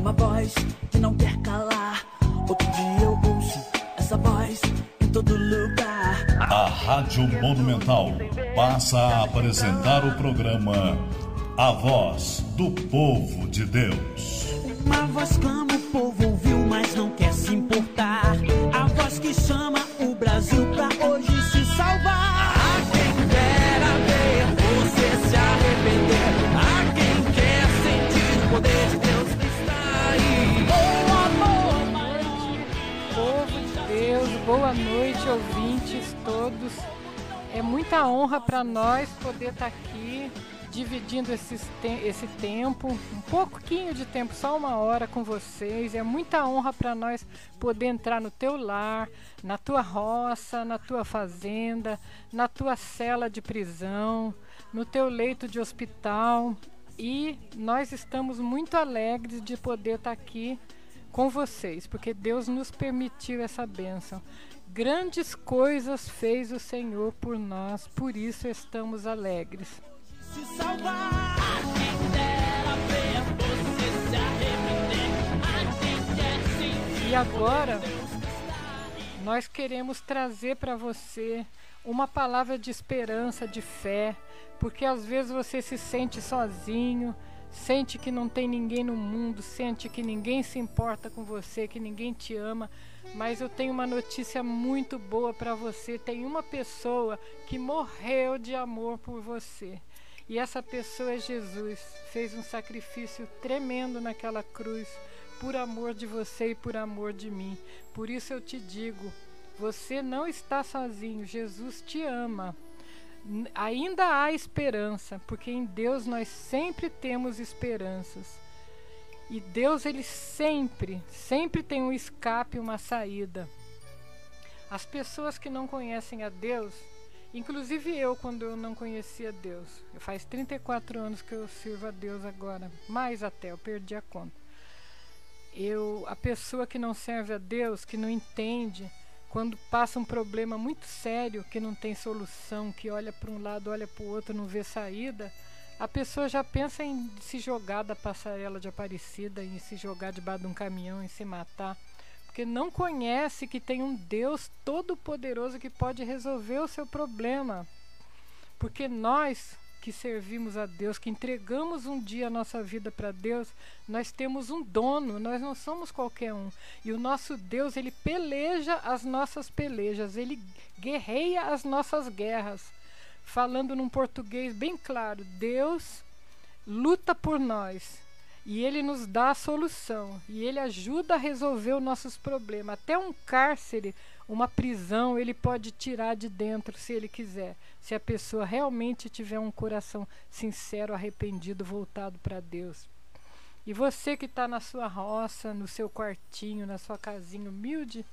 uma voz que não quer calar. Outro dia eu ouço essa voz em todo lugar. A Rádio Monumental passa a apresentar o programa A Voz do Povo de Deus. Uma voz clama, muita honra para nós poder estar aqui dividindo esses te- esse tempo, um pouquinho de tempo, só uma hora com vocês. É muita honra para nós poder entrar no teu lar, na tua roça, na tua fazenda, na tua cela de prisão, no teu leito de hospital. E nós estamos muito alegres de poder estar aqui com vocês, porque Deus nos permitiu essa bênção. Grandes coisas fez o Senhor por nós, por isso estamos alegres. se salvar. E agora nós queremos trazer para você uma palavra de esperança, de fé, porque às vezes você se sente sozinho, sente que não tem ninguém no mundo, sente que ninguém se importa com você, que ninguém te ama. Mas eu tenho uma notícia muito boa para você. Tem uma pessoa que morreu de amor por você. E essa pessoa é Jesus. Fez um sacrifício tremendo naquela cruz por amor de você e por amor de mim. Por isso eu te digo, você não está sozinho. Jesus te ama. Ainda há esperança, porque em Deus nós sempre temos esperanças. E Deus ele sempre, sempre tem um escape, uma saída. As pessoas que não conhecem a Deus, inclusive eu quando eu não conhecia Deus, faz 34 anos que eu sirvo a Deus agora, mais até, eu perdi a conta. Eu, a pessoa que não serve a Deus, que não entende, quando passa um problema muito sério, que não tem solução, que olha para um lado, olha para o outro, não vê saída, a pessoa já pensa em se jogar da passarela de Aparecida, em se jogar debaixo de um caminhão, em se matar, porque não conhece que tem um Deus todo-poderoso que pode resolver o seu problema. Porque nós que servimos a Deus, que entregamos um dia a nossa vida para Deus, nós temos um dono, nós não somos qualquer um. E o nosso Deus, ele peleja as nossas pelejas, ele guerreia as nossas guerras. Falando num português bem claro, Deus luta por nós e ele nos dá a solução e ele ajuda a resolver os nossos problemas. Até um cárcere, uma prisão, ele pode tirar de dentro se ele quiser, se a pessoa realmente tiver um coração sincero, arrependido, voltado para Deus. E você que está na sua roça, no seu quartinho, na sua casinha humilde,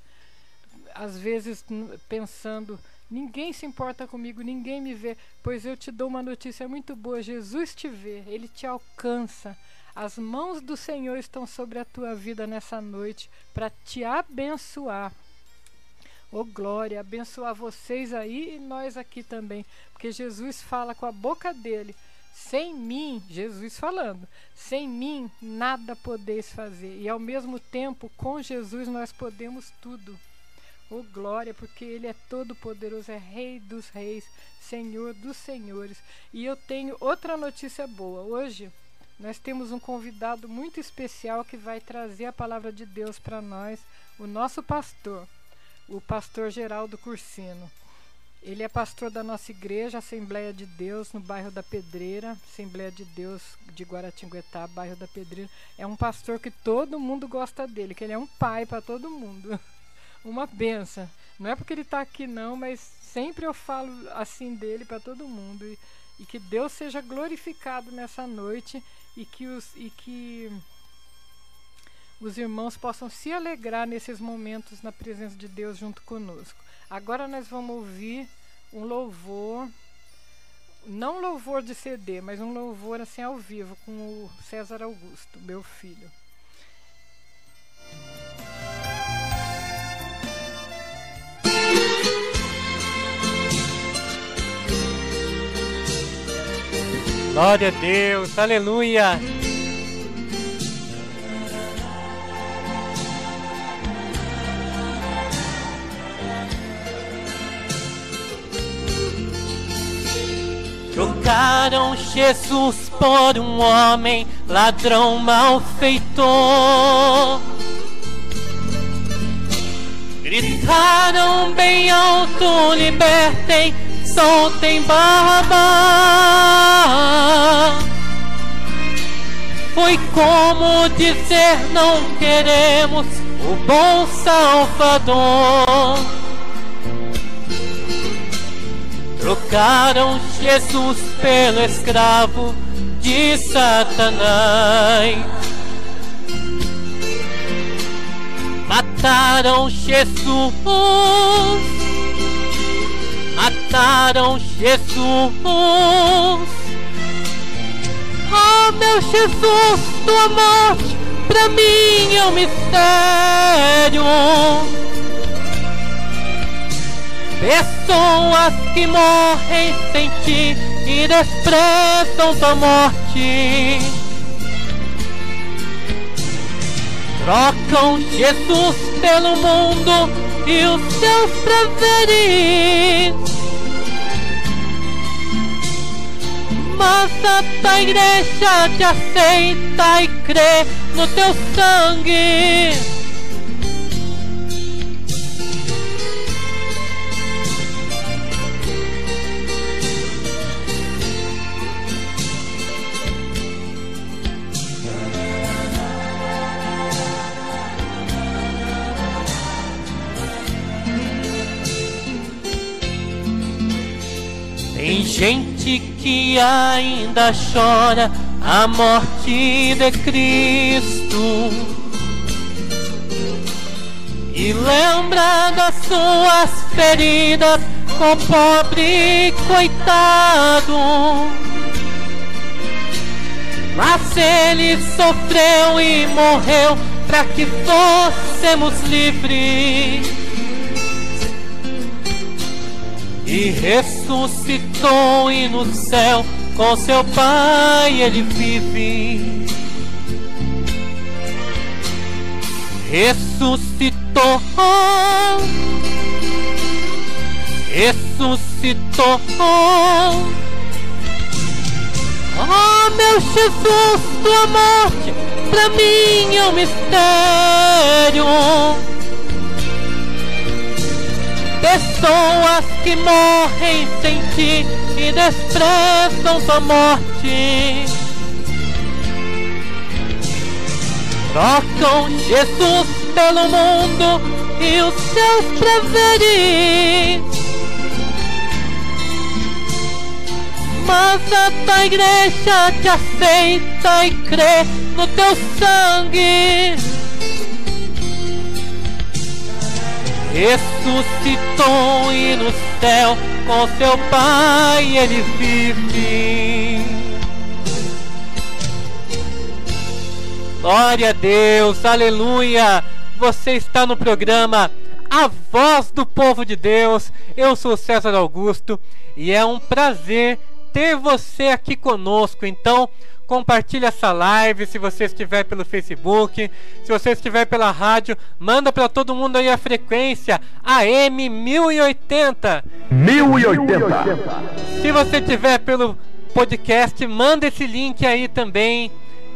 às vezes pensando, ninguém se importa comigo, ninguém me vê, pois eu te dou uma notícia muito boa: Jesus te vê, ele te alcança. As mãos do Senhor estão sobre a tua vida nessa noite para te abençoar. Ô glória, abençoar vocês aí e nós aqui também, porque Jesus fala com a boca dele. Sem mim, Jesus falando, sem mim nada podeis fazer. E ao mesmo tempo, com Jesus nós podemos tudo. Ô glória, porque Ele é todo poderoso, é Rei dos Reis, Senhor dos Senhores. E eu tenho outra notícia boa. Hoje nós temos um convidado muito especial que vai trazer a palavra de Deus para nós, o nosso pastor, o pastor Geraldo Cursino. Ele é pastor da nossa igreja, Assembleia de Deus, no bairro da Pedreira, Assembleia de Deus de Guaratinguetá, bairro da Pedreira. É um pastor que todo mundo gosta dele, que ele é um pai para todo mundo. Uma benção. Não é porque ele está aqui não, mas sempre eu falo assim dele para todo mundo. E, e que Deus seja glorificado nessa noite e que os, e que os irmãos possam se alegrar nesses momentos na presença de Deus junto conosco. Agora nós vamos ouvir um louvor, não louvor de CD, mas um louvor assim ao vivo com o César Augusto, meu filho. Glória a Deus, aleluia. Trocaram Jesus por um homem ladrão malfeitor. Gritaram bem alto: libertem soltem Barrabás. Foi como dizer não queremos o bom Salvador. Trocaram Jesus pelo escravo de Satanás. Mataram Jesus. Mataram Jesus. Oh meu Jesus, tua morte pra mim é um mistério. Pessoas que morrem sem ti e desprezam tua morte. Trocam Jesus pelo mundo seus prazeres. Mas a tua igreja te aceita e crê no teu sangue. Gente que ainda chora a morte de Cristo e lembra das suas feridas com o pobre coitado. Mas ele sofreu e morreu para que fôssemos livres. Ressuscitou e no céu com seu Pai ele vive. Ressuscitou, ressuscitou. Oh meu Jesus, tua morte pra mim é um mistério Pessoas que morrem sem ti e desprezam tua morte. Trocam Jesus pelo mundo e os seus prazeres. Mas a tua igreja te aceita e crê no teu sangue. Ressuscitou e no céu com seu Pai ele vive. Glória a Deus, aleluia! Você está no programa A Voz do Povo de Deus. Eu sou César Augusto e é um prazer ter você aqui conosco. Então, compartilhe essa live se você estiver pelo Facebook, se você estiver pela rádio, manda para todo mundo aí a frequência AM 1080. 1080. Se você estiver pelo podcast, manda esse link aí também.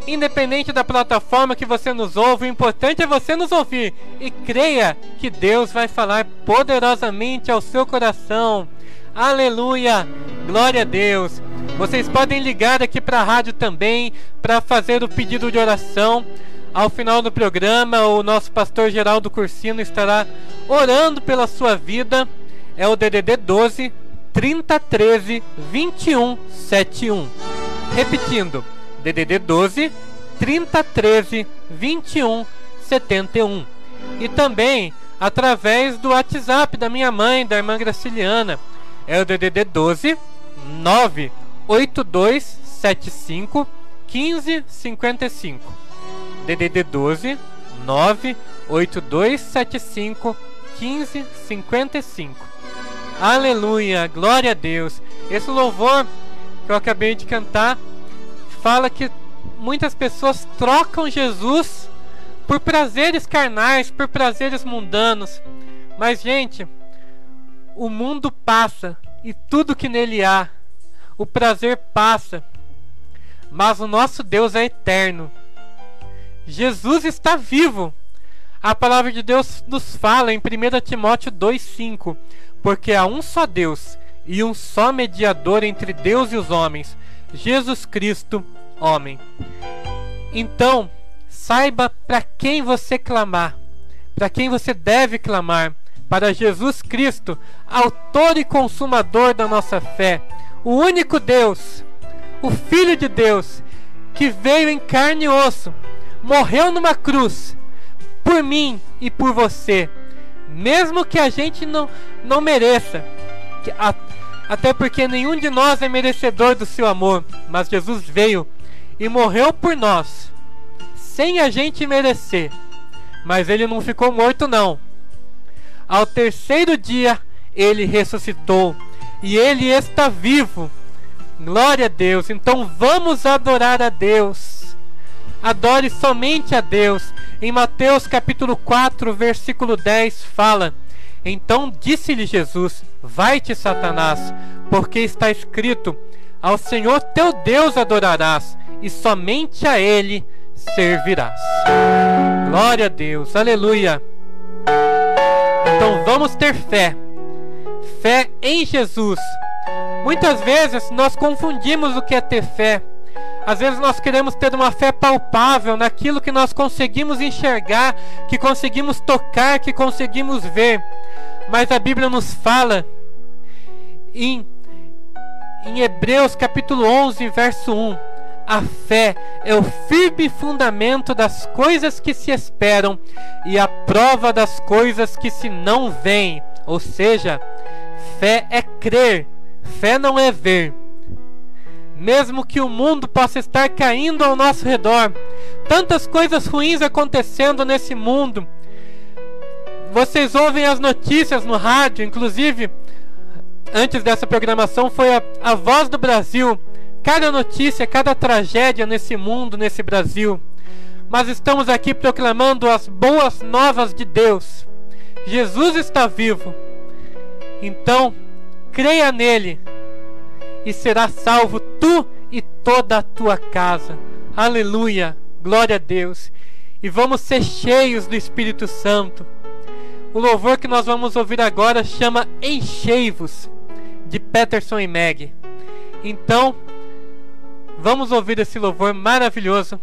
Independente da plataforma que você nos ouve, o importante é você nos ouvir e creia que Deus vai falar poderosamente ao seu coração. Aleluia! Glória a Deus! Vocês podem ligar aqui para a rádio também para fazer o pedido de oração. Ao final do programa, o nosso pastor Geraldo Cursino estará orando pela sua vida. É o DDD 12 3013 2171. Repetindo, DDD 12 3013 2171. E também através do WhatsApp da minha mãe, da irmã Graciliana é o DDD 12 98275 1555. DDD 12 98275 1555. Aleluia, glória a Deus. Esse louvor que eu acabei de cantar fala que muitas pessoas trocam Jesus por prazeres carnais, por prazeres mundanos. Mas, gente, o mundo passa e tudo que nele há. O prazer passa, mas o nosso Deus é eterno. Jesus está vivo. A palavra de Deus nos fala em 1 Timóteo 2,5: Porque há um só Deus e um só mediador entre Deus e os homens, Jesus Cristo, homem. Então, saiba para quem você clamar, para quem você deve clamar, para Jesus Cristo, autor e consumador da nossa fé, o único Deus, o Filho de Deus, que veio em carne e osso, morreu numa cruz, por mim e por você, mesmo que a gente não, não mereça, até porque nenhum de nós é merecedor do seu amor, mas Jesus veio e morreu por nós, sem a gente merecer. Mas ele não ficou morto, não. Ao terceiro dia, ele ressuscitou e ele está vivo. Glória a Deus. Então vamos adorar a Deus. Adore somente a Deus. Em Mateus capítulo 4, versículo 10 fala: Então disse-lhe Jesus: Vai-te, Satanás, porque está escrito: Ao Senhor teu Deus adorarás, e somente a Ele servirás. Glória a Deus, aleluia. Então vamos ter fé, fé em Jesus. Muitas vezes nós confundimos o que é ter fé. Às vezes nós queremos ter uma fé palpável naquilo que nós conseguimos enxergar, que conseguimos tocar, que conseguimos ver. Mas a Bíblia nos fala em, em Hebreus capítulo 11, verso 1. A fé é o firme fundamento das coisas que se esperam e a prova das coisas que se não veem. Ou seja, fé é crer, fé não é ver. Mesmo que o mundo possa estar caindo ao nosso redor, tantas coisas ruins acontecendo nesse mundo, vocês ouvem as notícias no rádio, inclusive antes dessa programação foi a, a Voz do Brasil. Cada notícia, cada tragédia nesse mundo, nesse Brasil. Mas estamos aqui proclamando as boas novas de Deus. Jesus está vivo. Então, creia nele e será salvo tu e toda a tua casa. Aleluia, glória a Deus. E vamos ser cheios do Espírito Santo. O louvor que nós vamos ouvir agora chama Enchei-vos, de Peterson e Meg. Então, vamos ouvir esse louvor maravilhoso.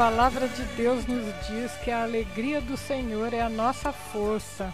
Palavra de Deus nos diz que a alegria do Senhor é a nossa força.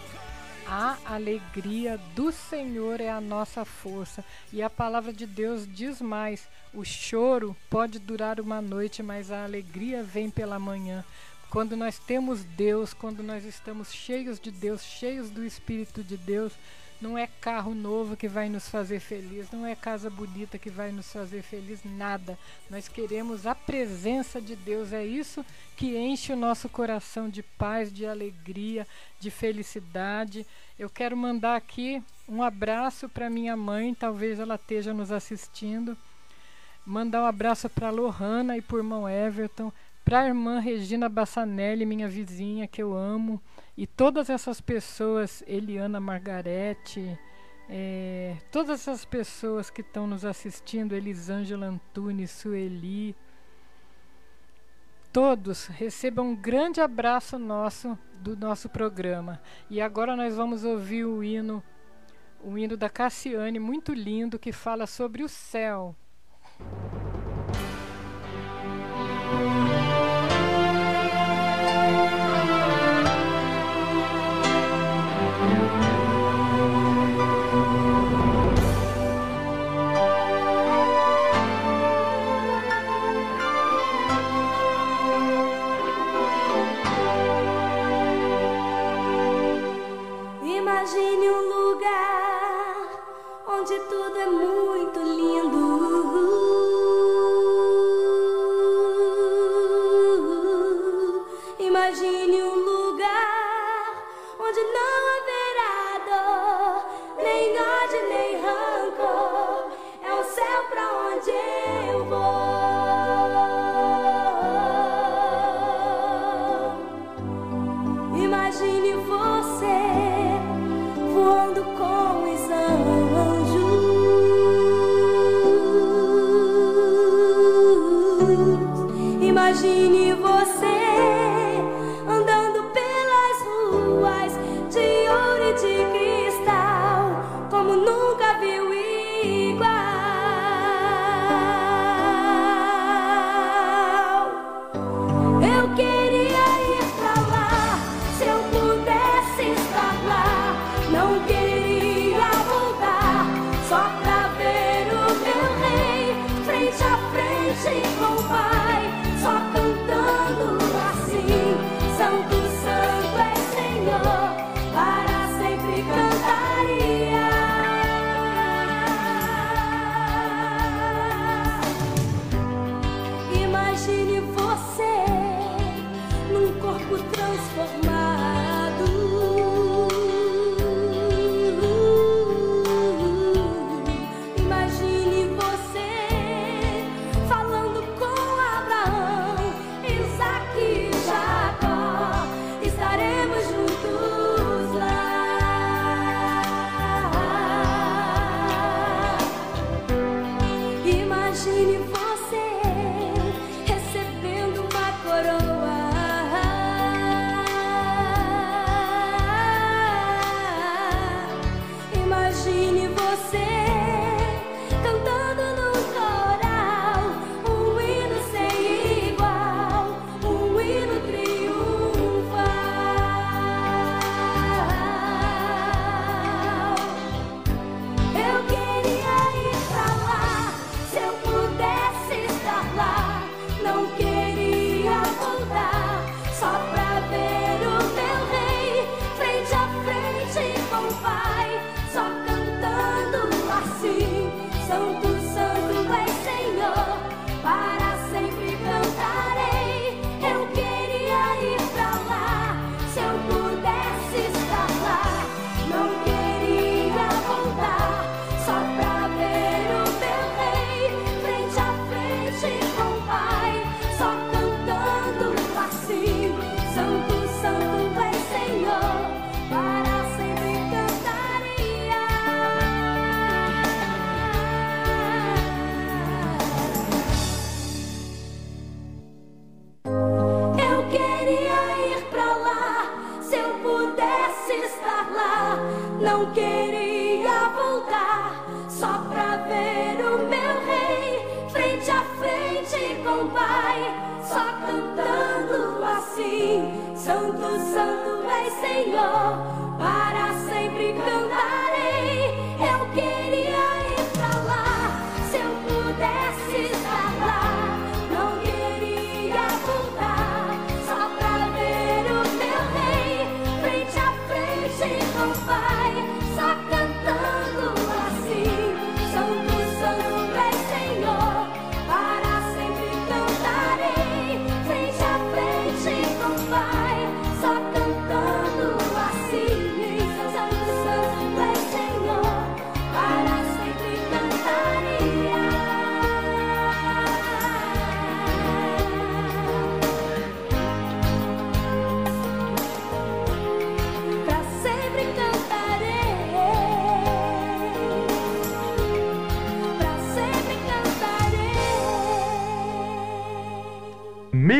A alegria do Senhor é a nossa força. E a palavra de Deus diz mais: o choro pode durar uma noite, mas a alegria vem pela manhã. Quando nós temos Deus, quando nós estamos cheios de Deus, cheios do Espírito de Deus, não é carro novo que vai nos fazer feliz, não é casa bonita que vai nos fazer feliz, nada. Nós queremos a presença de Deus, é isso que enche o nosso coração de paz, de alegria, de felicidade. Eu quero mandar aqui um abraço para minha mãe, talvez ela esteja nos assistindo. Mandar um abraço para Lohana e por irmão Everton, para a irmã Regina Bassanelli, minha vizinha que eu amo. E todas essas pessoas, Eliana Margarete, é, todas essas pessoas que estão nos assistindo, Elisângela Antunes, Sueli, todos recebam um grande abraço nosso do nosso programa. E agora nós vamos ouvir o hino, o hino da Cassiane, muito lindo, que fala sobre o céu. você num corpo transformado. Não queria voltar só pra ver o meu rei frente a frente com o Pai, só cantando assim: Santo, Santo é Senhor.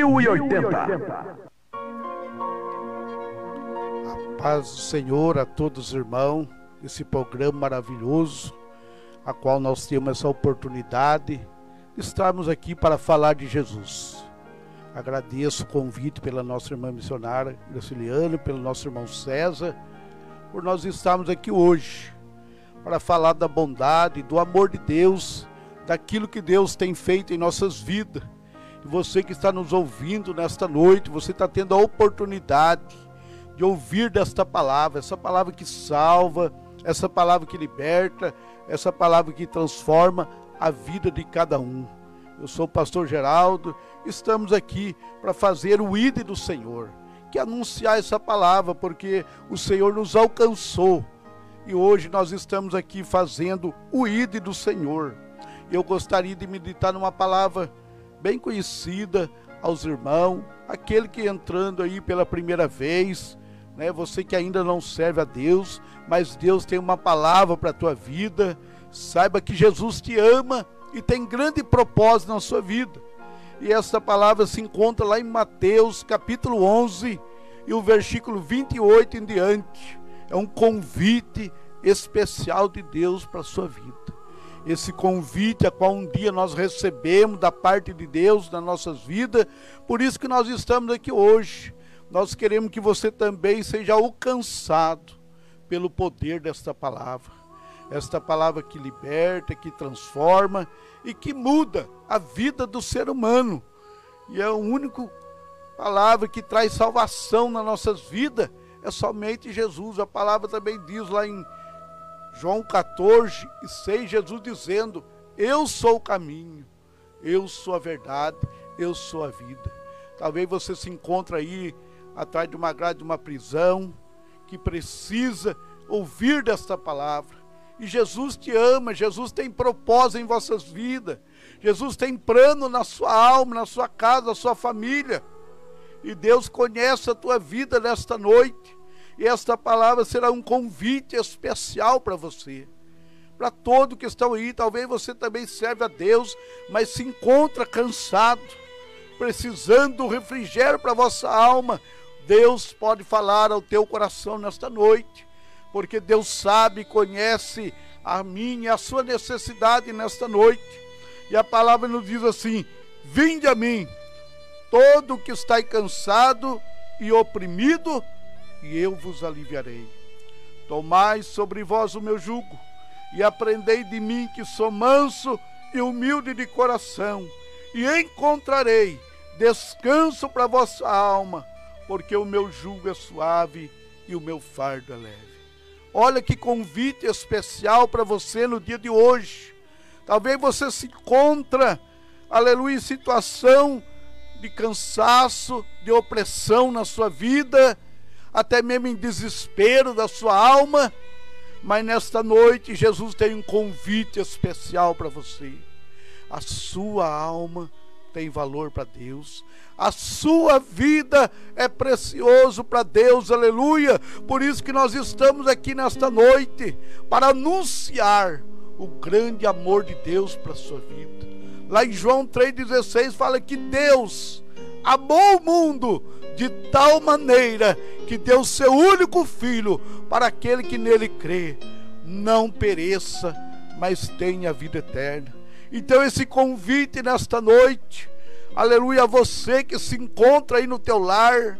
1080. A paz do Senhor a todos os irmãos, esse programa maravilhoso, a qual nós temos essa oportunidade de estarmos aqui para falar de Jesus. Agradeço o convite pela nossa irmã missionária Graciliano, pelo nosso irmão César, por nós estarmos aqui hoje para falar da bondade, do amor de Deus, daquilo que Deus tem feito em nossas vidas você que está nos ouvindo nesta noite, você está tendo a oportunidade de ouvir desta palavra, essa palavra que salva, essa palavra que liberta, essa palavra que transforma a vida de cada um. Eu sou o pastor Geraldo, estamos aqui para fazer o ID do Senhor, que anunciar essa palavra, porque o Senhor nos alcançou. E hoje nós estamos aqui fazendo o ID do Senhor. Eu gostaria de meditar numa palavra bem conhecida aos irmãos, aquele que entrando aí pela primeira vez, né, você que ainda não serve a Deus, mas Deus tem uma palavra para a tua vida. Saiba que Jesus te ama e tem grande propósito na sua vida. E essa palavra se encontra lá em Mateus capítulo 11 e o versículo 28 em diante. É um convite especial de Deus para a sua vida esse convite a qual um dia nós recebemos da parte de Deus nas nossas vidas. Por isso que nós estamos aqui hoje. Nós queremos que você também seja alcançado pelo poder desta palavra. Esta palavra que liberta, que transforma e que muda a vida do ser humano. E é a única palavra que traz salvação nas nossas vidas. É somente Jesus. A palavra também diz lá em João 14 e 6, Jesus dizendo: Eu sou o caminho, eu sou a verdade, eu sou a vida. Talvez você se encontre aí atrás de uma grade de uma prisão, que precisa ouvir desta palavra. E Jesus te ama, Jesus tem propósito em vossas vidas. Jesus tem plano na sua alma, na sua casa, na sua família. E Deus conhece a tua vida nesta noite. E esta palavra será um convite especial para você. Para todos que estão aí, talvez você também serve a Deus, mas se encontra cansado, precisando do refrigério para a vossa alma. Deus pode falar ao teu coração nesta noite. porque Deus sabe, conhece a minha a sua necessidade nesta noite. E a palavra nos diz assim: Vinde a mim, todo que está cansado e oprimido, e eu vos aliviarei. Tomai sobre vós o meu jugo, e aprendei de mim que sou manso e humilde de coração, e encontrarei descanso para vossa alma, porque o meu jugo é suave e o meu fardo é leve. Olha que convite especial para você no dia de hoje. Talvez você se encontra, aleluia, em situação de cansaço, de opressão na sua vida, até mesmo em desespero da sua alma. Mas nesta noite Jesus tem um convite especial para você. A sua alma tem valor para Deus. A sua vida é precioso para Deus, aleluia. Por isso que nós estamos aqui nesta noite para anunciar o grande amor de Deus para a sua vida. Lá em João 3,16 fala que Deus amou o mundo de tal maneira que deu seu único filho para aquele que nele crê, não pereça, mas tenha vida eterna. Então, esse convite nesta noite, aleluia, você que se encontra aí no teu lar,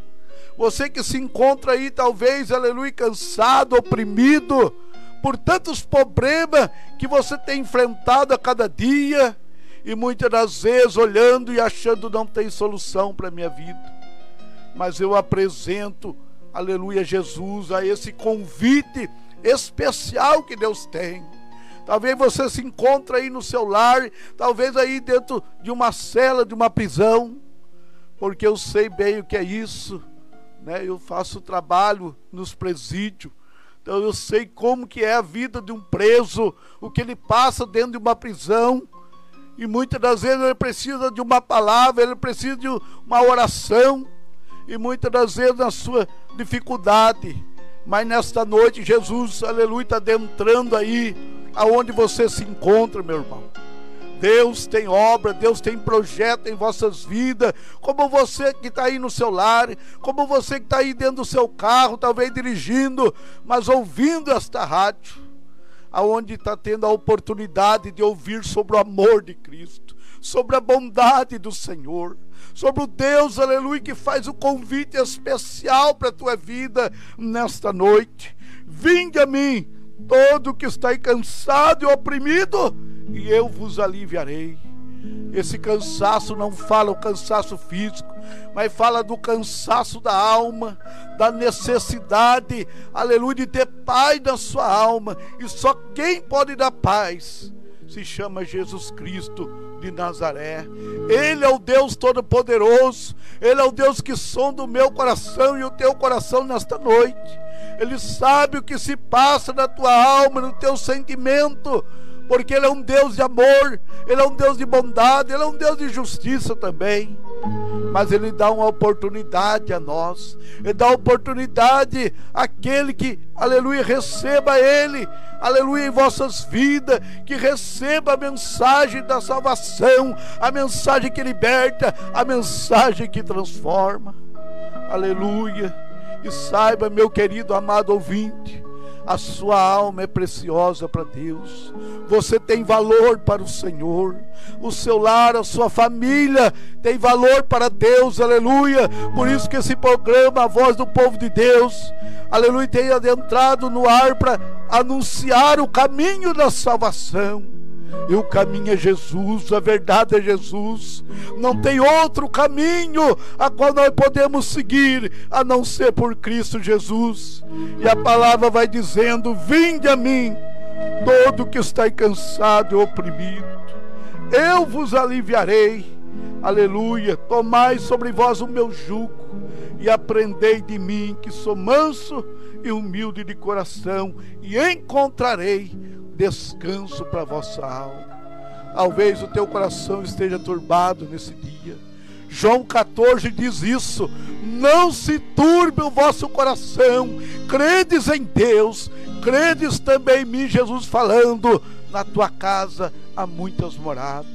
você que se encontra aí, talvez, aleluia, cansado, oprimido, por tantos problemas que você tem enfrentado a cada dia, e muitas das vezes olhando e achando não tem solução para a minha vida. Mas eu apresento, aleluia, Jesus, a esse convite especial que Deus tem Talvez você se encontre aí no seu lar, talvez aí dentro de uma cela, de uma prisão, porque eu sei bem o que é isso, né? Eu faço trabalho nos presídios. Então eu sei como que é a vida de um preso, o que ele passa dentro de uma prisão. E muitas das vezes ele precisa de uma palavra, ele precisa de uma oração. E muitas das vezes na sua dificuldade. Mas nesta noite Jesus, aleluia, está adentrando aí aonde você se encontra, meu irmão. Deus tem obra, Deus tem projeto em vossas vidas, como você que está aí no seu lar, como você que está aí dentro do seu carro, talvez dirigindo, mas ouvindo esta rádio, aonde está tendo a oportunidade de ouvir sobre o amor de Cristo, sobre a bondade do Senhor, sobre o Deus, aleluia, que faz o convite especial para a tua vida nesta noite. Vinde a mim, todo que está cansado e oprimido, e eu vos aliviarei. Esse cansaço não fala o cansaço físico, mas fala do cansaço da alma, da necessidade, aleluia, de ter paz na sua alma. E só quem pode dar paz se chama Jesus Cristo de Nazaré. Ele é o Deus Todo-Poderoso, Ele é o Deus que sonda o meu coração e o teu coração nesta noite. Ele sabe o que se passa na tua alma, no teu sentimento, porque Ele é um Deus de amor, Ele é um Deus de bondade, Ele é um Deus de justiça também. Mas Ele dá uma oportunidade a nós, Ele dá oportunidade àquele que, aleluia, receba Ele, aleluia, em vossas vidas, que receba a mensagem da salvação, a mensagem que liberta, a mensagem que transforma. Aleluia. E saiba, meu querido amado ouvinte, a sua alma é preciosa para Deus. Você tem valor para o Senhor. O seu lar, a sua família tem valor para Deus. Aleluia. Por isso que esse programa, a voz do povo de Deus, aleluia, tem adentrado no ar para anunciar o caminho da salvação. E o caminho é Jesus, a verdade é Jesus. Não tem outro caminho a qual nós podemos seguir a não ser por Cristo Jesus. E a palavra vai dizendo: Vinde a mim, todo que está cansado e oprimido, eu vos aliviarei. Aleluia. Tomai sobre vós o meu jugo e aprendei de mim, que sou manso e humilde de coração, e encontrarei descanso para a vossa alma. Talvez o teu coração esteja turbado nesse dia. João 14 diz isso: Não se turbe o vosso coração, credes em Deus, credes também em mim, Jesus falando, na tua casa há muitas moradas.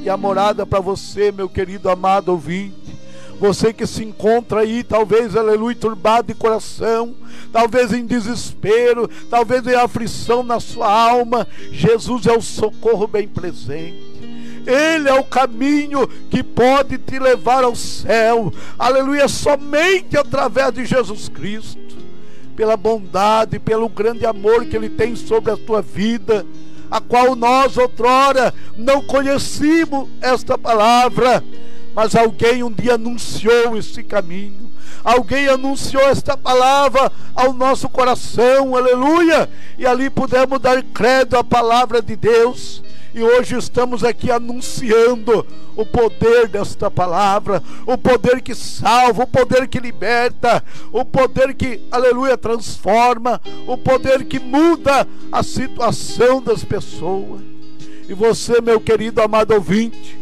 E a morada para você, meu querido amado ouvinte, Você que se encontra aí, talvez, aleluia, turbado de coração, talvez em desespero, talvez em aflição na sua alma, Jesus é o socorro bem presente. Ele é o caminho que pode te levar ao céu. Aleluia, somente através de Jesus Cristo. Pela bondade, pelo grande amor que ele tem sobre a tua vida, a qual nós outrora não conhecíamos esta palavra mas alguém um dia anunciou esse caminho. Alguém anunciou esta palavra ao nosso coração, aleluia. E ali pudemos dar credo à palavra de Deus. E hoje estamos aqui anunciando o poder desta palavra, o poder que salva, o poder que liberta, o poder que, aleluia, transforma, o poder que muda a situação das pessoas. E você, meu querido amado ouvinte,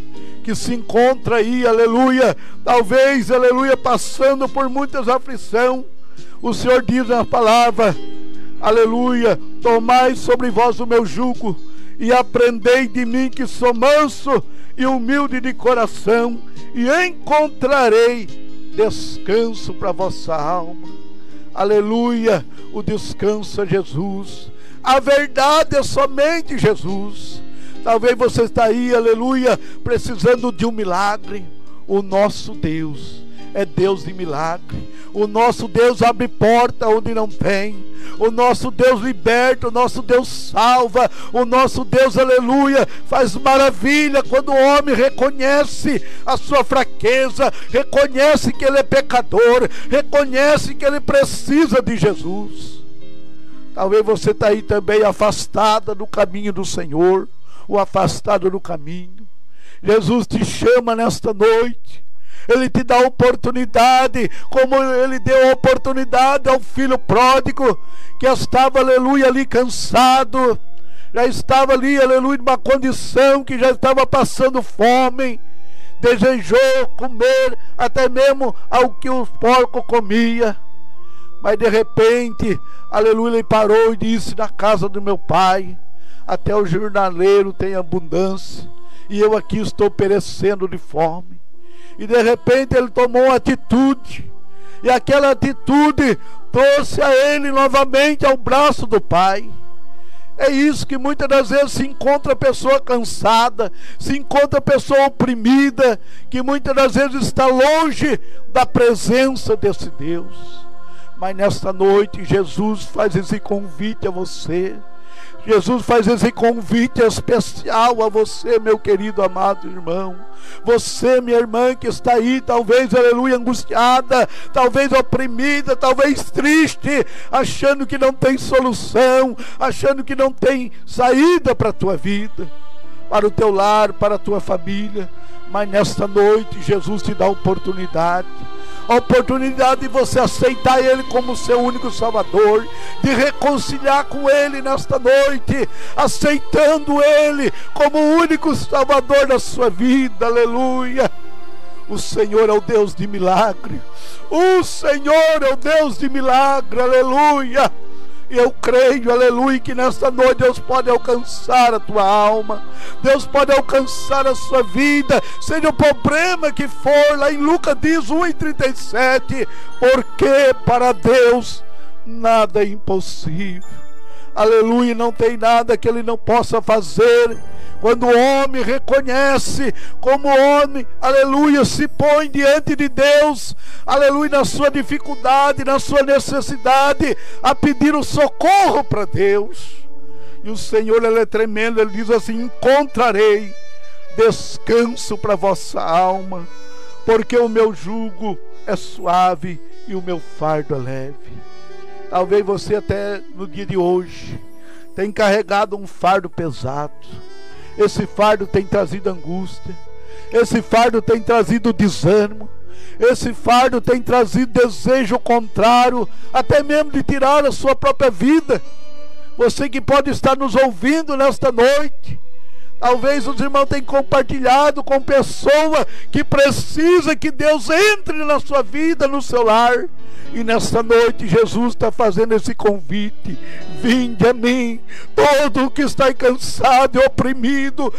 que se encontra aí, aleluia, talvez, aleluia, passando por muitas aflições, o Senhor diz na palavra, aleluia, tomai sobre vós o meu jugo e aprendei de mim que sou manso e humilde de coração e encontrarei descanso para vossa alma. Aleluia, o descanso é Jesus. A verdade é somente Jesus. Talvez você está aí, aleluia, precisando de um milagre. O nosso Deus é Deus de milagre. O nosso Deus abre porta onde não tem. O nosso Deus liberta, o nosso Deus salva, o nosso Deus, aleluia, faz maravilha quando o homem reconhece a sua fraqueza, reconhece que ele é pecador, reconhece que ele precisa de Jesus. Talvez você está aí também afastada do caminho do Senhor o afastado do caminho. Jesus te chama nesta noite. Ele te dá oportunidade, como ele deu oportunidade ao filho pródigo, que estava, aleluia, ali cansado, já estava ali, aleluia, numa condição que já estava passando fome, desejou comer até mesmo ao que o porco comia, mas de repente, aleluia, ele parou e disse: Na casa do meu pai até o jornaleiro tem abundância, e eu aqui estou perecendo de fome. E de repente ele tomou uma atitude, e aquela atitude trouxe a ele novamente ao braço do Pai. É isso que muitas das vezes se encontra a pessoa cansada, se encontra a pessoa oprimida, que muitas das vezes está longe da presença desse Deus. Mas nesta noite Jesus faz esse convite a você Jesus faz esse convite especial a você, meu querido amado irmão. Você, minha irmã, que está aí, talvez, aleluia, angustiada, talvez oprimida, talvez triste, achando que não tem solução, achando que não tem saída para a tua vida, para o teu lar, para a tua família. Mas nesta noite, Jesus te dá oportunidade a oportunidade de você aceitar Ele como seu único Salvador, de reconciliar com Ele nesta noite, aceitando Ele como o único Salvador da sua vida, aleluia. O Senhor é o Deus de milagre, o Senhor é o Deus de milagre, aleluia. E eu creio, aleluia, que nesta noite Deus pode alcançar a tua alma, Deus pode alcançar a sua vida, seja o problema que for, lá em Lucas diz 1,37, porque para Deus nada é impossível. Aleluia, não tem nada que Ele não possa fazer quando o homem reconhece como homem, aleluia, se põe diante de Deus, aleluia, na sua dificuldade, na sua necessidade, a pedir o socorro para Deus. E o Senhor, ele é tremendo, ele diz assim: Encontrarei descanso para vossa alma, porque o meu jugo é suave e o meu fardo é leve. Talvez você até no dia de hoje tenha carregado um fardo pesado esse fardo tem trazido angústia. Esse fardo tem trazido desânimo. Esse fardo tem trazido desejo contrário, até mesmo de tirar a sua própria vida. Você que pode estar nos ouvindo nesta noite, Talvez os irmãos tenham compartilhado com pessoa que precisa que Deus entre na sua vida, no seu lar. E nesta noite Jesus está fazendo esse convite: vinde a mim, todo que está cansado e oprimido,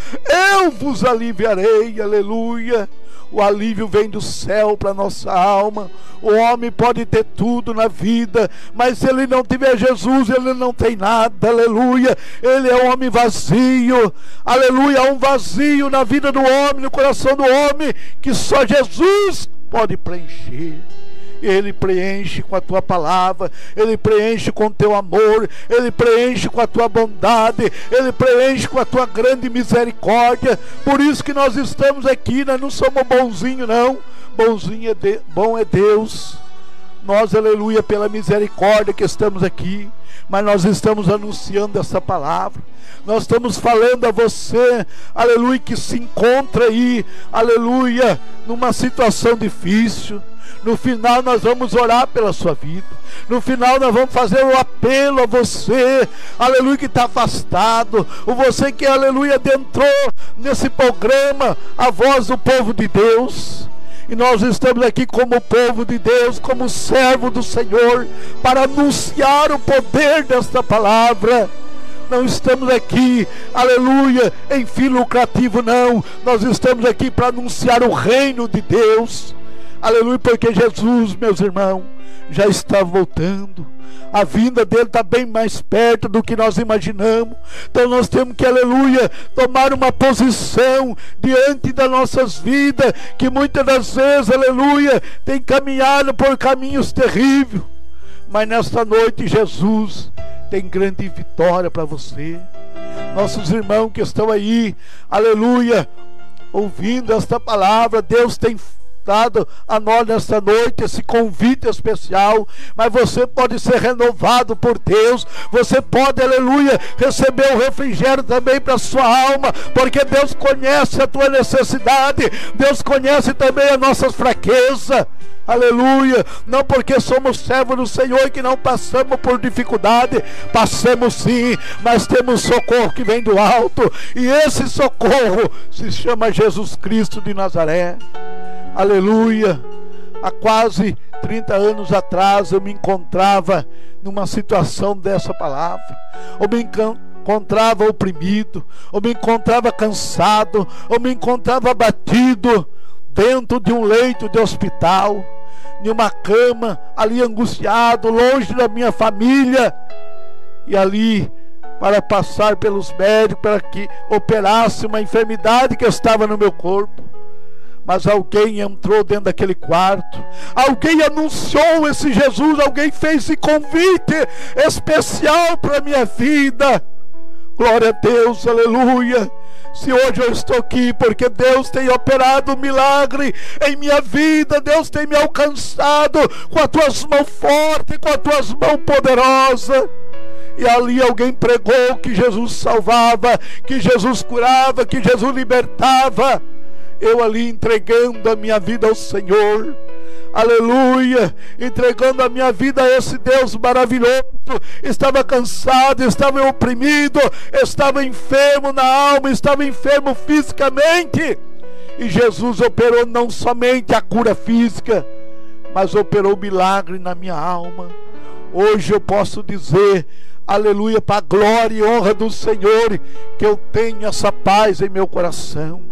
eu vos aliviarei, aleluia. O alívio vem do céu para nossa alma. O homem pode ter tudo na vida, mas se ele não tiver Jesus, ele não tem nada. Aleluia. Ele é um homem vazio. Aleluia. Há um vazio na vida do homem, no coração do homem, que só Jesus pode preencher. Ele preenche com a tua palavra, Ele preenche com o teu amor, Ele preenche com a tua bondade, Ele preenche com a tua grande misericórdia. Por isso que nós estamos aqui, nós não somos bonzinhos, não. Bonzinho é de, bom é Deus. Nós, aleluia, pela misericórdia que estamos aqui, mas nós estamos anunciando essa palavra. Nós estamos falando a você, aleluia, que se encontra aí, aleluia, numa situação difícil no final nós vamos orar pela sua vida. No final nós vamos fazer o um apelo a você, aleluia, que está afastado. O você que, aleluia, adentrou nesse programa, a voz do povo de Deus. E nós estamos aqui como povo de Deus, como servo do Senhor, para anunciar o poder desta palavra não estamos aqui, aleluia, em fim lucrativo, não. Nós estamos aqui para anunciar o reino de Deus. Aleluia, porque Jesus, meus irmãos, já está voltando. A vinda dele está bem mais perto do que nós imaginamos. Então nós temos que, aleluia, tomar uma posição diante das nossas vidas, que muitas das vezes, aleluia, tem caminhado por caminhos terríveis. Mas nesta noite, Jesus tem grande vitória para você. Nossos irmãos que estão aí, aleluia, ouvindo esta palavra, Deus tem dado a nós nesta noite esse convite especial, mas você pode ser renovado por Deus, você pode, aleluia, receber o refrigério também para sua alma, porque Deus conhece a tua necessidade, Deus conhece também as nossas fraquezas. Aleluia, não porque somos servos do Senhor que não passamos por dificuldade, passamos sim, mas temos socorro que vem do alto, e esse socorro se chama Jesus Cristo de Nazaré. Aleluia. Há quase 30 anos atrás eu me encontrava numa situação dessa palavra. Eu me encontrava oprimido, eu me encontrava cansado, eu me encontrava abatido dentro de um leito de hospital, em uma cama, ali angustiado, longe da minha família. E ali para passar pelos médicos para que operasse uma enfermidade que estava no meu corpo mas alguém entrou dentro daquele quarto, alguém anunciou esse Jesus, alguém fez esse convite especial para a minha vida. Glória a Deus, aleluia. Se hoje eu estou aqui, porque Deus tem operado um milagre em minha vida, Deus tem me alcançado com as tuas mãos fortes, com as tuas mãos poderosas. E ali alguém pregou que Jesus salvava, que Jesus curava, que Jesus libertava eu ali entregando a minha vida ao Senhor. Aleluia, entregando a minha vida a esse Deus maravilhoso. Estava cansado, estava oprimido, estava enfermo na alma, estava enfermo fisicamente. E Jesus operou não somente a cura física, mas operou milagre na minha alma. Hoje eu posso dizer, aleluia, para a glória e honra do Senhor, que eu tenho essa paz em meu coração.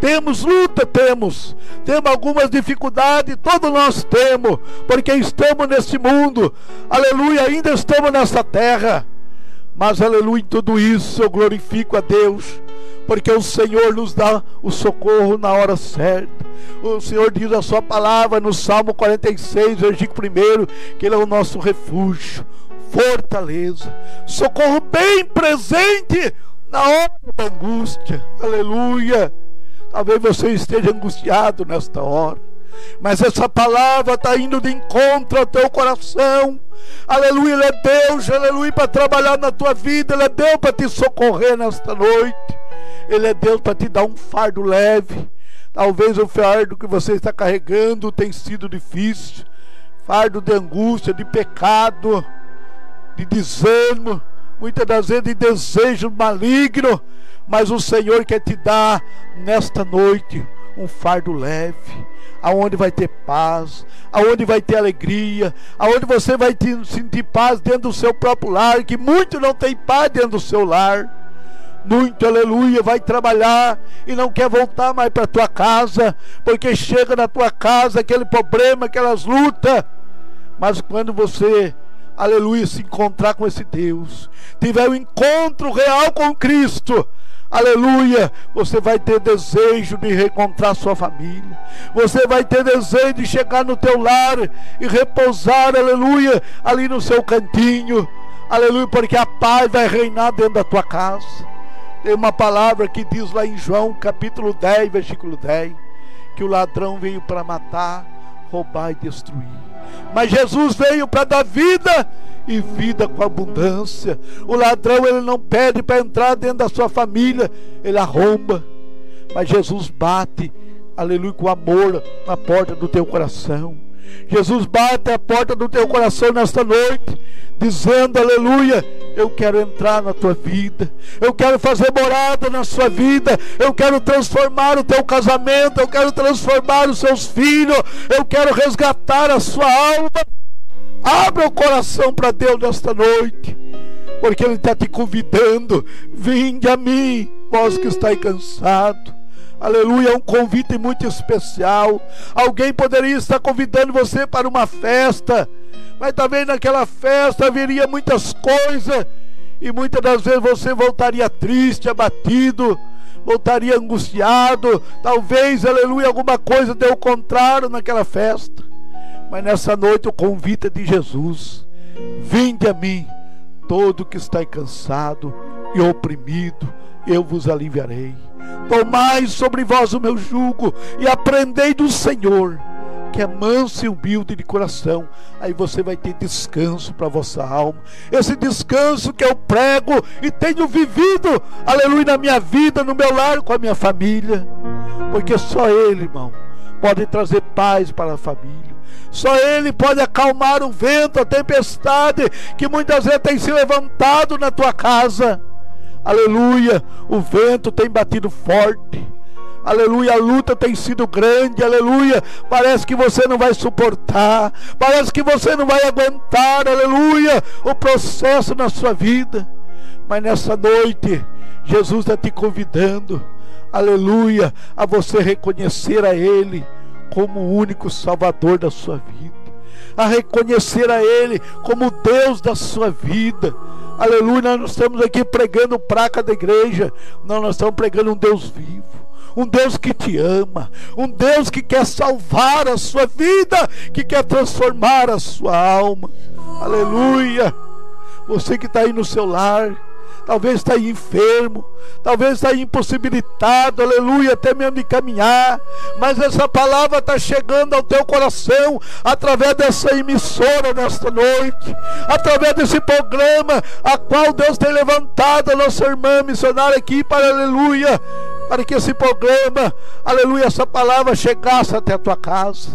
Temos luta, temos. Temos algumas dificuldades, todos nós temos, porque estamos nesse mundo. Aleluia, ainda estamos nessa terra. Mas aleluia, em tudo isso eu glorifico a Deus, porque o Senhor nos dá o socorro na hora certa. O Senhor diz a sua palavra no Salmo 46, versículo 1, que Ele é o nosso refúgio, fortaleza, socorro bem presente na hora da angústia. Aleluia. Talvez você esteja angustiado nesta hora. Mas essa palavra está indo de encontro ao teu coração. Aleluia, Ele é Deus, aleluia, para trabalhar na tua vida. Ele é Deus para te socorrer nesta noite. Ele é Deus para te dar um fardo leve. Talvez o fardo que você está carregando tem sido difícil. Fardo de angústia, de pecado, de desânimo, muitas das vezes de desejo maligno mas o Senhor quer te dar nesta noite um fardo leve, aonde vai ter paz, aonde vai ter alegria, aonde você vai te sentir paz dentro do seu próprio lar, que muito não tem paz dentro do seu lar. muito, aleluia, vai trabalhar e não quer voltar mais para tua casa, porque chega na tua casa aquele problema, aquelas lutas. Mas quando você, aleluia, se encontrar com esse Deus, tiver um encontro real com Cristo, aleluia, você vai ter desejo de reencontrar sua família, você vai ter desejo de chegar no teu lar e repousar, aleluia, ali no seu cantinho, aleluia, porque a paz vai reinar dentro da tua casa. Tem uma palavra que diz lá em João, capítulo 10, versículo 10, que o ladrão veio para matar, roubar e destruir. Mas Jesus veio para dar vida e vida com abundância. O ladrão ele não pede para entrar dentro da sua família, ele arromba. Mas Jesus bate, aleluia, com amor na porta do teu coração. Jesus bate a porta do teu coração nesta noite dizendo: Aleluia, eu quero entrar na tua vida, eu quero fazer morada na sua vida, eu quero transformar o teu casamento, eu quero transformar os seus filhos, eu quero resgatar a sua alma. Abra o coração para Deus nesta noite, porque Ele está te convidando. Vinde a mim, vós que estáis cansados. Aleluia, é um convite muito especial. Alguém poderia estar convidando você para uma festa mas também naquela festa haveria muitas coisas, e muitas das vezes você voltaria triste, abatido, voltaria angustiado, talvez, aleluia, alguma coisa deu o contrário naquela festa. Mas nessa noite o convite é de Jesus: vinde a mim, todo que está cansado e oprimido, eu vos aliviarei. Tomai sobre vós o meu jugo e aprendei do Senhor que é manso e humilde de coração. Aí você vai ter descanso para a vossa alma. Esse descanso que eu prego e tenho vivido, aleluia, na minha vida, no meu lar, com a minha família. Porque só Ele, irmão, pode trazer paz para a família. Só Ele pode acalmar o vento, a tempestade que muitas vezes tem se levantado na tua casa. Aleluia, o vento tem batido forte Aleluia, a luta tem sido grande, aleluia. Parece que você não vai suportar, parece que você não vai aguentar, aleluia, o processo na sua vida. Mas nessa noite, Jesus está te convidando, aleluia, a você reconhecer a Ele como o único Salvador da sua vida, a reconhecer a Ele como Deus da sua vida. Aleluia, nós não estamos aqui pregando praca da igreja, não, nós estamos pregando um Deus vivo um Deus que te ama, um Deus que quer salvar a sua vida, que quer transformar a sua alma. Aleluia. Você que está aí no seu lar, talvez está aí enfermo, talvez está aí impossibilitado, aleluia, até mesmo de caminhar, mas essa palavra está chegando ao teu coração através dessa emissora nesta noite, através desse programa a qual Deus tem levantado a nossa irmã missionária aqui para aleluia para que esse programa, aleluia, essa palavra chegasse até a tua casa.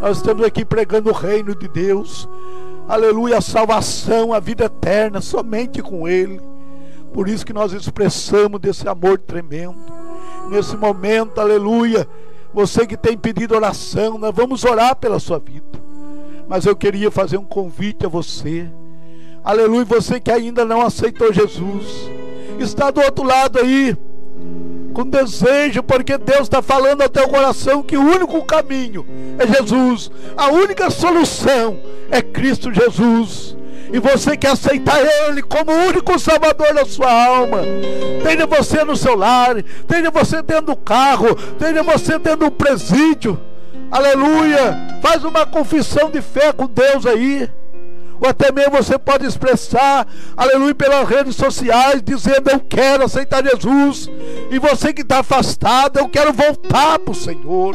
Nós estamos aqui pregando o reino de Deus, aleluia, a salvação, a vida eterna, somente com Ele. Por isso que nós expressamos desse amor tremendo. Nesse momento, aleluia, você que tem pedido oração, nós vamos orar pela sua vida. Mas eu queria fazer um convite a você. Aleluia, você que ainda não aceitou Jesus, está do outro lado aí com desejo, porque Deus está falando ao teu coração que o único caminho é Jesus, a única solução é Cristo Jesus. E você quer aceitar Ele como único salvador da sua alma. Tenha você no seu lar, tenha você dentro do carro, tenha você dentro do presídio. Aleluia! Faz uma confissão de fé com Deus aí ou até mesmo você pode expressar, aleluia, pelas redes sociais, dizendo: Eu quero aceitar Jesus. E você que está afastado, eu quero voltar para o Senhor.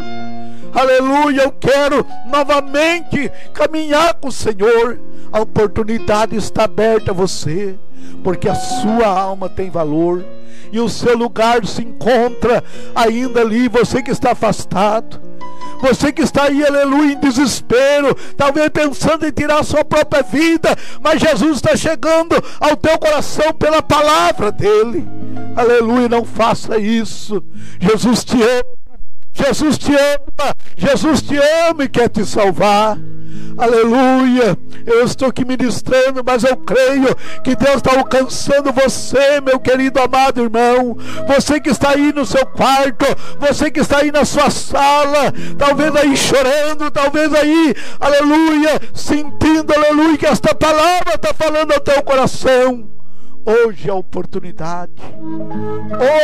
Aleluia, eu quero novamente caminhar com o Senhor. A oportunidade está aberta a você, porque a sua alma tem valor e o seu lugar se encontra ainda ali, você que está afastado. Você que está aí, aleluia, em desespero, talvez pensando em tirar a sua própria vida, mas Jesus está chegando ao teu coração pela palavra dele. Aleluia, não faça isso. Jesus te ama. Jesus te ama, Jesus te ama e quer te salvar. Aleluia. Eu estou aqui ministrando, mas eu creio que Deus está alcançando você, meu querido amado irmão. Você que está aí no seu quarto, você que está aí na sua sala, talvez aí chorando, talvez aí, aleluia, sentindo, aleluia, que esta palavra está falando ao teu coração. Hoje é a oportunidade.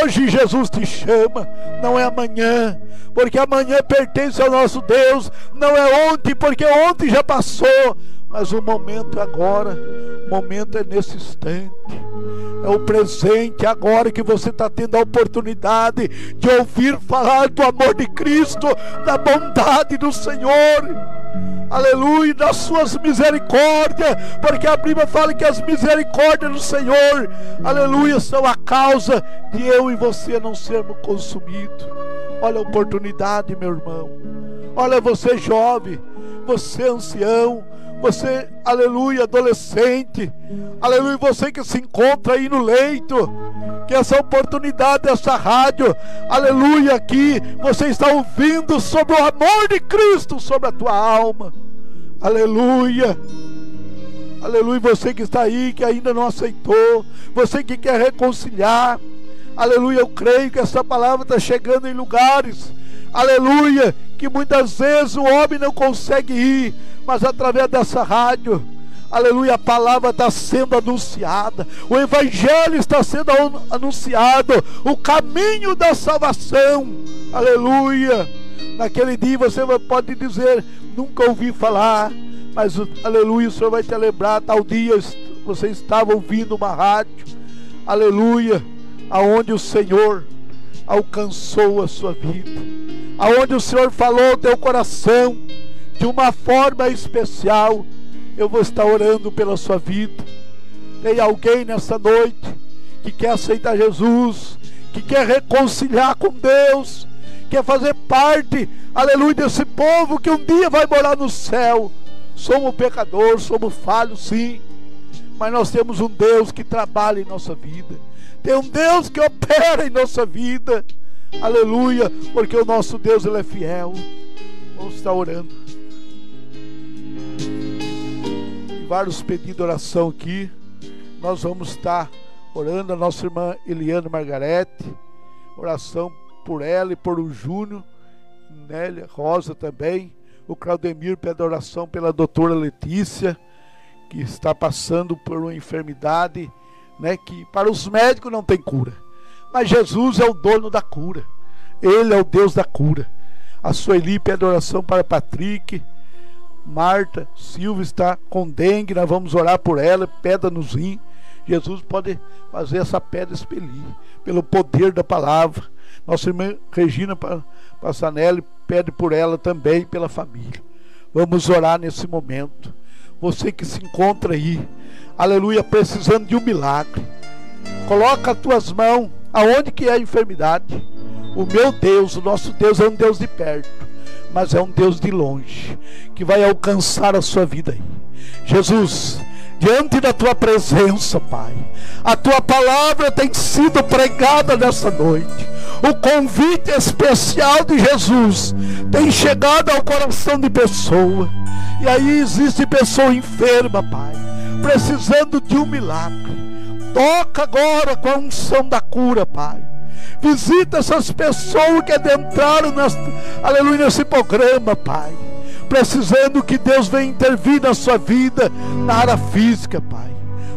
Hoje Jesus te chama, não é amanhã, porque amanhã pertence ao nosso Deus, não é ontem, porque ontem já passou, mas o momento é agora, o momento é nesse instante. É o presente agora que você está tendo a oportunidade de ouvir falar do amor de Cristo, da bondade do Senhor aleluia, das suas misericórdias, porque a Bíblia fala que as misericórdias do Senhor, aleluia, são a causa de eu e você não sermos consumidos. Olha a oportunidade, meu irmão. Olha você jovem, você ancião, você, aleluia, adolescente, aleluia, você que se encontra aí no leito, que essa oportunidade dessa rádio, aleluia, aqui, você está ouvindo sobre o amor de Cristo sobre a tua alma, aleluia. Aleluia, você que está aí, que ainda não aceitou, você que quer reconciliar, aleluia, eu creio que essa palavra está chegando em lugares, aleluia, que muitas vezes o homem não consegue ir, mas através dessa rádio, aleluia, a palavra está sendo anunciada, o Evangelho está sendo anunciado, o caminho da salvação, aleluia. Naquele dia você pode dizer: Nunca ouvi falar, mas aleluia, o Senhor vai te lembrar. Tal dia você estava ouvindo uma rádio, aleluia, aonde o Senhor alcançou a sua vida, aonde o Senhor falou teu coração de uma forma especial, eu vou estar orando pela sua vida. Tem alguém nessa noite que quer aceitar Jesus, que quer reconciliar com Deus, quer fazer parte, aleluia, desse povo que um dia vai morar no céu. Somos pecadores, somos falhos, sim, mas nós temos um Deus que trabalha em nossa vida, tem um Deus que opera em nossa vida, aleluia, porque o nosso Deus ele é fiel. Vamos estar orando. vários pedidos de oração aqui. Nós vamos estar orando a nossa irmã Eliane Margarete, oração por ela e por o Júnior, Nélia Rosa também. O Claudemir pede oração pela doutora Letícia, que está passando por uma enfermidade, né, que para os médicos não tem cura. Mas Jesus é o dono da cura. Ele é o Deus da cura. A Sueli pede oração para Patrick, Marta Silva está com dengue, nós vamos orar por ela, pedra nos rins. Jesus pode fazer essa pedra expelir, pelo poder da palavra. Nossa irmã Regina Passanelli pede por ela também, pela família. Vamos orar nesse momento. Você que se encontra aí, aleluia, precisando de um milagre. Coloca as tuas mãos aonde que é a enfermidade. O meu Deus, o nosso Deus é um Deus de perto mas é um Deus de longe que vai alcançar a sua vida aí. Jesus, diante da tua presença, Pai, a tua palavra tem sido pregada nessa noite. O convite especial de Jesus tem chegado ao coração de pessoa. E aí existe pessoa enferma, Pai, precisando de um milagre. Toca agora com a unção da cura, Pai Visita essas pessoas que adentraram nessa, aleluia, nesse programa, Pai. Precisando que Deus venha intervir na sua vida, na área física, Pai.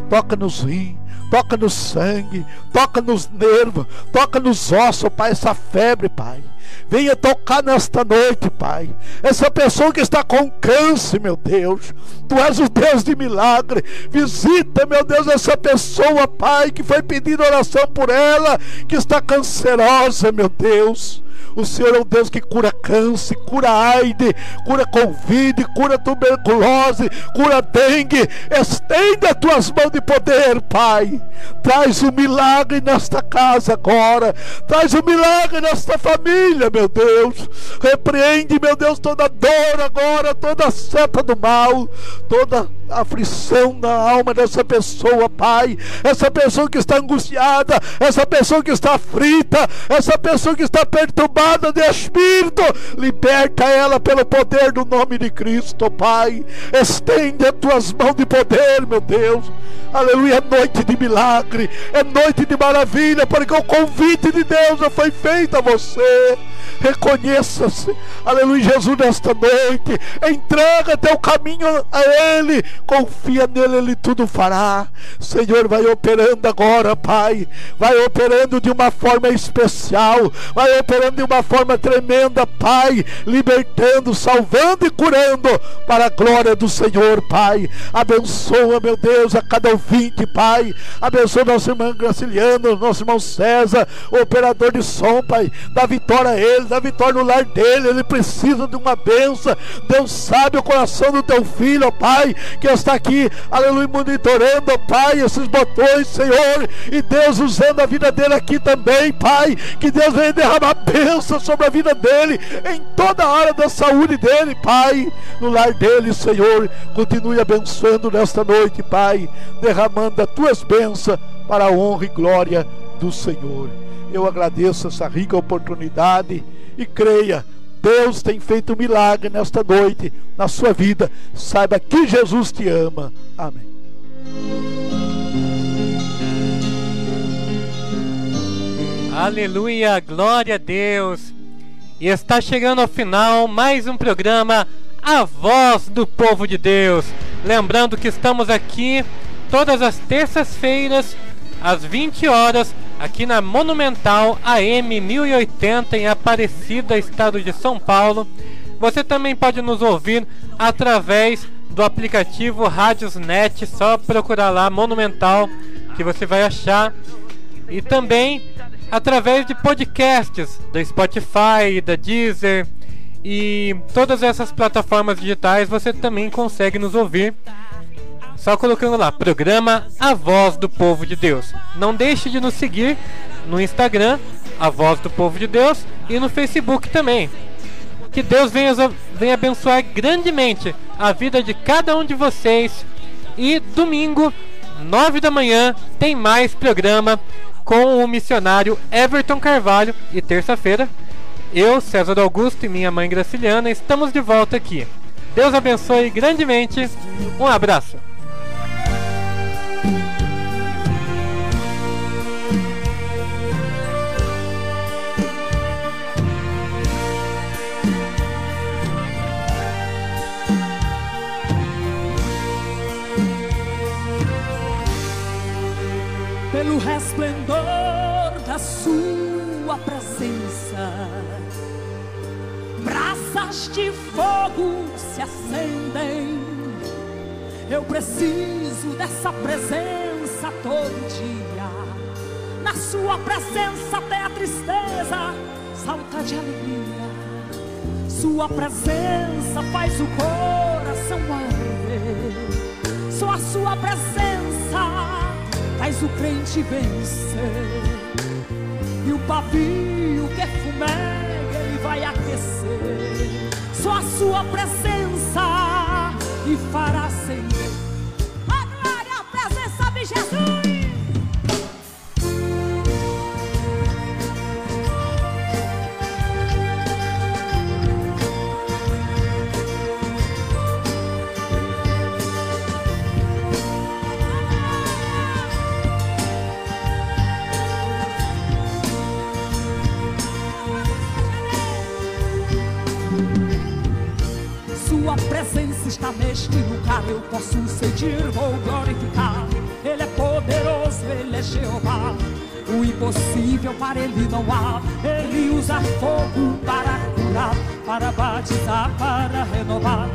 Toca nos rins, toca no sangue, toca nos nervos, toca nos ossos, Pai, essa febre, Pai. Venha tocar nesta noite, Pai. Essa pessoa que está com câncer, meu Deus. Tu és o Deus de milagre. Visita, meu Deus, essa pessoa, Pai, que foi pedindo oração por ela, que está cancerosa, meu Deus. O Senhor é um Deus que cura câncer, cura AIDS, cura Covid, cura tuberculose, cura dengue. Estende as tuas mãos de poder, Pai. Traz o um milagre nesta casa agora. Traz o um milagre nesta família, meu Deus. Repreende, meu Deus, toda dor agora, toda seta do mal, toda aflição na alma dessa pessoa, Pai. Essa pessoa que está angustiada, essa pessoa que está aflita, essa pessoa que está perturbada de espírito, liberta ela pelo poder do nome de Cristo, Pai. Estende as tuas mãos de poder, meu Deus. Aleluia, é noite de milagre, é noite de maravilha, porque o convite de Deus já foi feito a você. Reconheça-se, aleluia, Jesus, nesta noite. Entrega teu caminho a Ele, confia nele, Ele tudo fará. Senhor, vai operando agora, Pai. Vai operando de uma forma especial, vai operando de uma forma tremenda, Pai. Libertando, salvando e curando para a glória do Senhor, Pai. Abençoa, meu Deus, a cada ouvinte, Pai. Abençoa nosso irmão Graciliano, nosso irmão César, operador de som, Pai. Dá vitória a ele, dá vitória no lar dele. Ele precisa de uma benção. Deus sabe o coração do teu filho, Pai, que está aqui, aleluia, monitorando, Pai, esses botões, Senhor. E Deus usando a vida dele aqui também, Pai. Que Deus venha derramar bênção sobre a vida dele, em toda a área da saúde dele, Pai. No lar dele, Senhor. Continue abençoando nesta noite, Pai. Derramando as tuas bênçãos para a honra e glória do Senhor. Eu agradeço essa rica oportunidade e creia, Deus tem feito um milagre nesta noite na sua vida. Saiba que Jesus te ama. Amém. Aleluia, glória a Deus. E está chegando ao final mais um programa A Voz do Povo de Deus. Lembrando que estamos aqui todas as terças-feiras às 20 horas aqui na Monumental AM 1080 em Aparecida, estado de São Paulo. Você também pode nos ouvir através do aplicativo Rádiosnet, só procurar lá Monumental que você vai achar. E também através de podcasts da Spotify, da Deezer e todas essas plataformas digitais você também consegue nos ouvir. Só colocando lá, programa A Voz do Povo de Deus. Não deixe de nos seguir no Instagram, A Voz do Povo de Deus, e no Facebook também. Que Deus venha, venha abençoar grandemente a vida de cada um de vocês. E domingo, 9 da manhã, tem mais programa com o missionário Everton Carvalho. E terça-feira, eu, César Augusto e minha mãe Graciliana estamos de volta aqui. Deus abençoe grandemente. Um abraço. De fogo se acendem. Eu preciso dessa presença todo dia. Na sua presença até a tristeza salta de alegria. Sua presença faz o coração arder. Só a sua presença faz o crente vencer. E o pavio que fumega, ele vai aquecer. Só a sua presença e fará acender. A glória, a presença de Jesus. Sentir, vou glorificar. Ele é poderoso, ele é Jeová. O impossível para ele não há. Ele usa fogo para curar, para batizar, para renovar.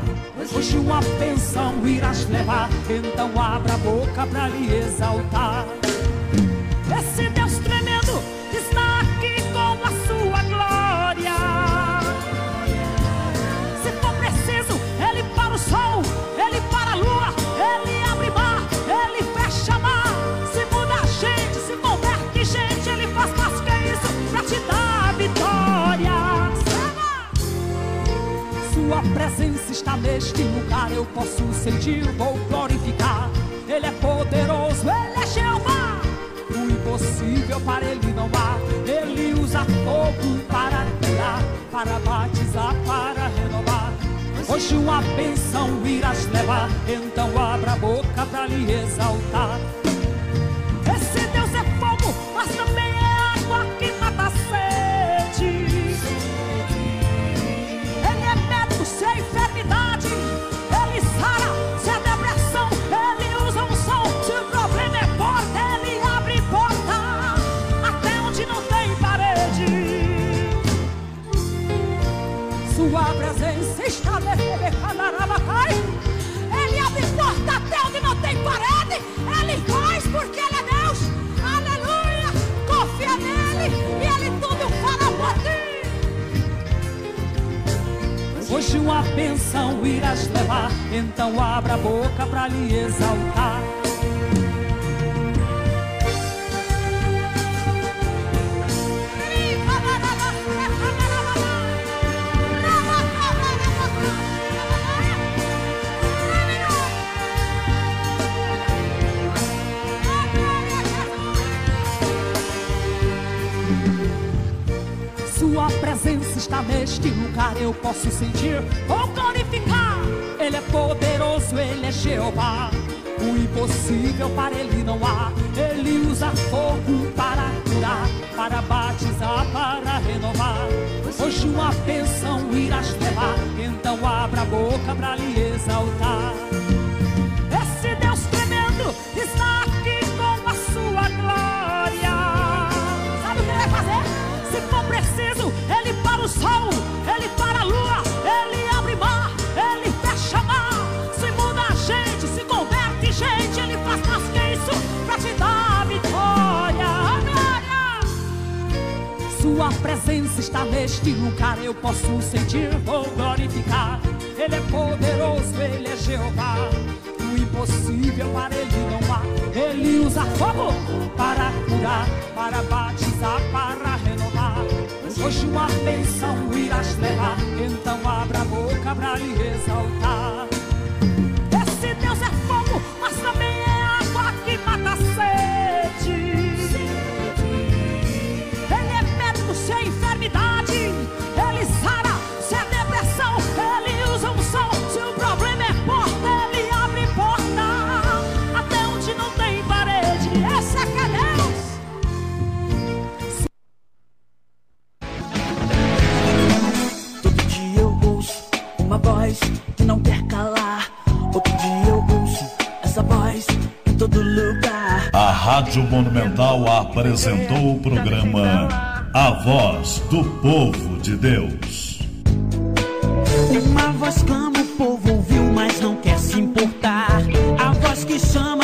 Hoje uma pensão irás levar. Então abra a boca para lhe exaltar. Está neste lugar, eu posso sentir, vou glorificar. Ele é poderoso, ele é Jeová. O impossível para ele não há. Ele usa fogo para curar, para batizar, para renovar. Hoje uma bênção irás levar, então abra a boca para lhe exaltar. Ele abre porta até onde não tem parede. Ele faz porque ele é Deus. Aleluia. Confia nele e ele tudo fala por ti. Hoje uma bênção irás levar. Então abra a boca para lhe exaltar. Neste lugar, eu posso sentir, vou glorificar. Ele é poderoso, ele é Jeová. O impossível para ele não há. Ele usa fogo para curar, para batizar, para renovar. Hoje uma bênção irás levar, então abra a boca para lhe exaltar. O sol, ele para a lua, ele abre mar, ele fecha mar. Se muda a gente, se converte gente, ele faz mais que isso pra te dar vitória. Glória! Sua presença está neste lugar, eu posso sentir, vou glorificar. Ele é poderoso, ele é Jeová. O impossível para ele não há. Ele usa fogo para curar, para batizar, para renovar. Hoje uma bênção irás levar, então abra a boca para lhe exaltar. Esse Deus é fogo, mas também voz que não quer calar. Outro dia eu ouço essa voz em todo lugar. A Rádio Monumental apresentou o programa A Voz do Povo de Deus. Uma voz clama, o povo ouviu, mas não quer se importar. A voz que chama.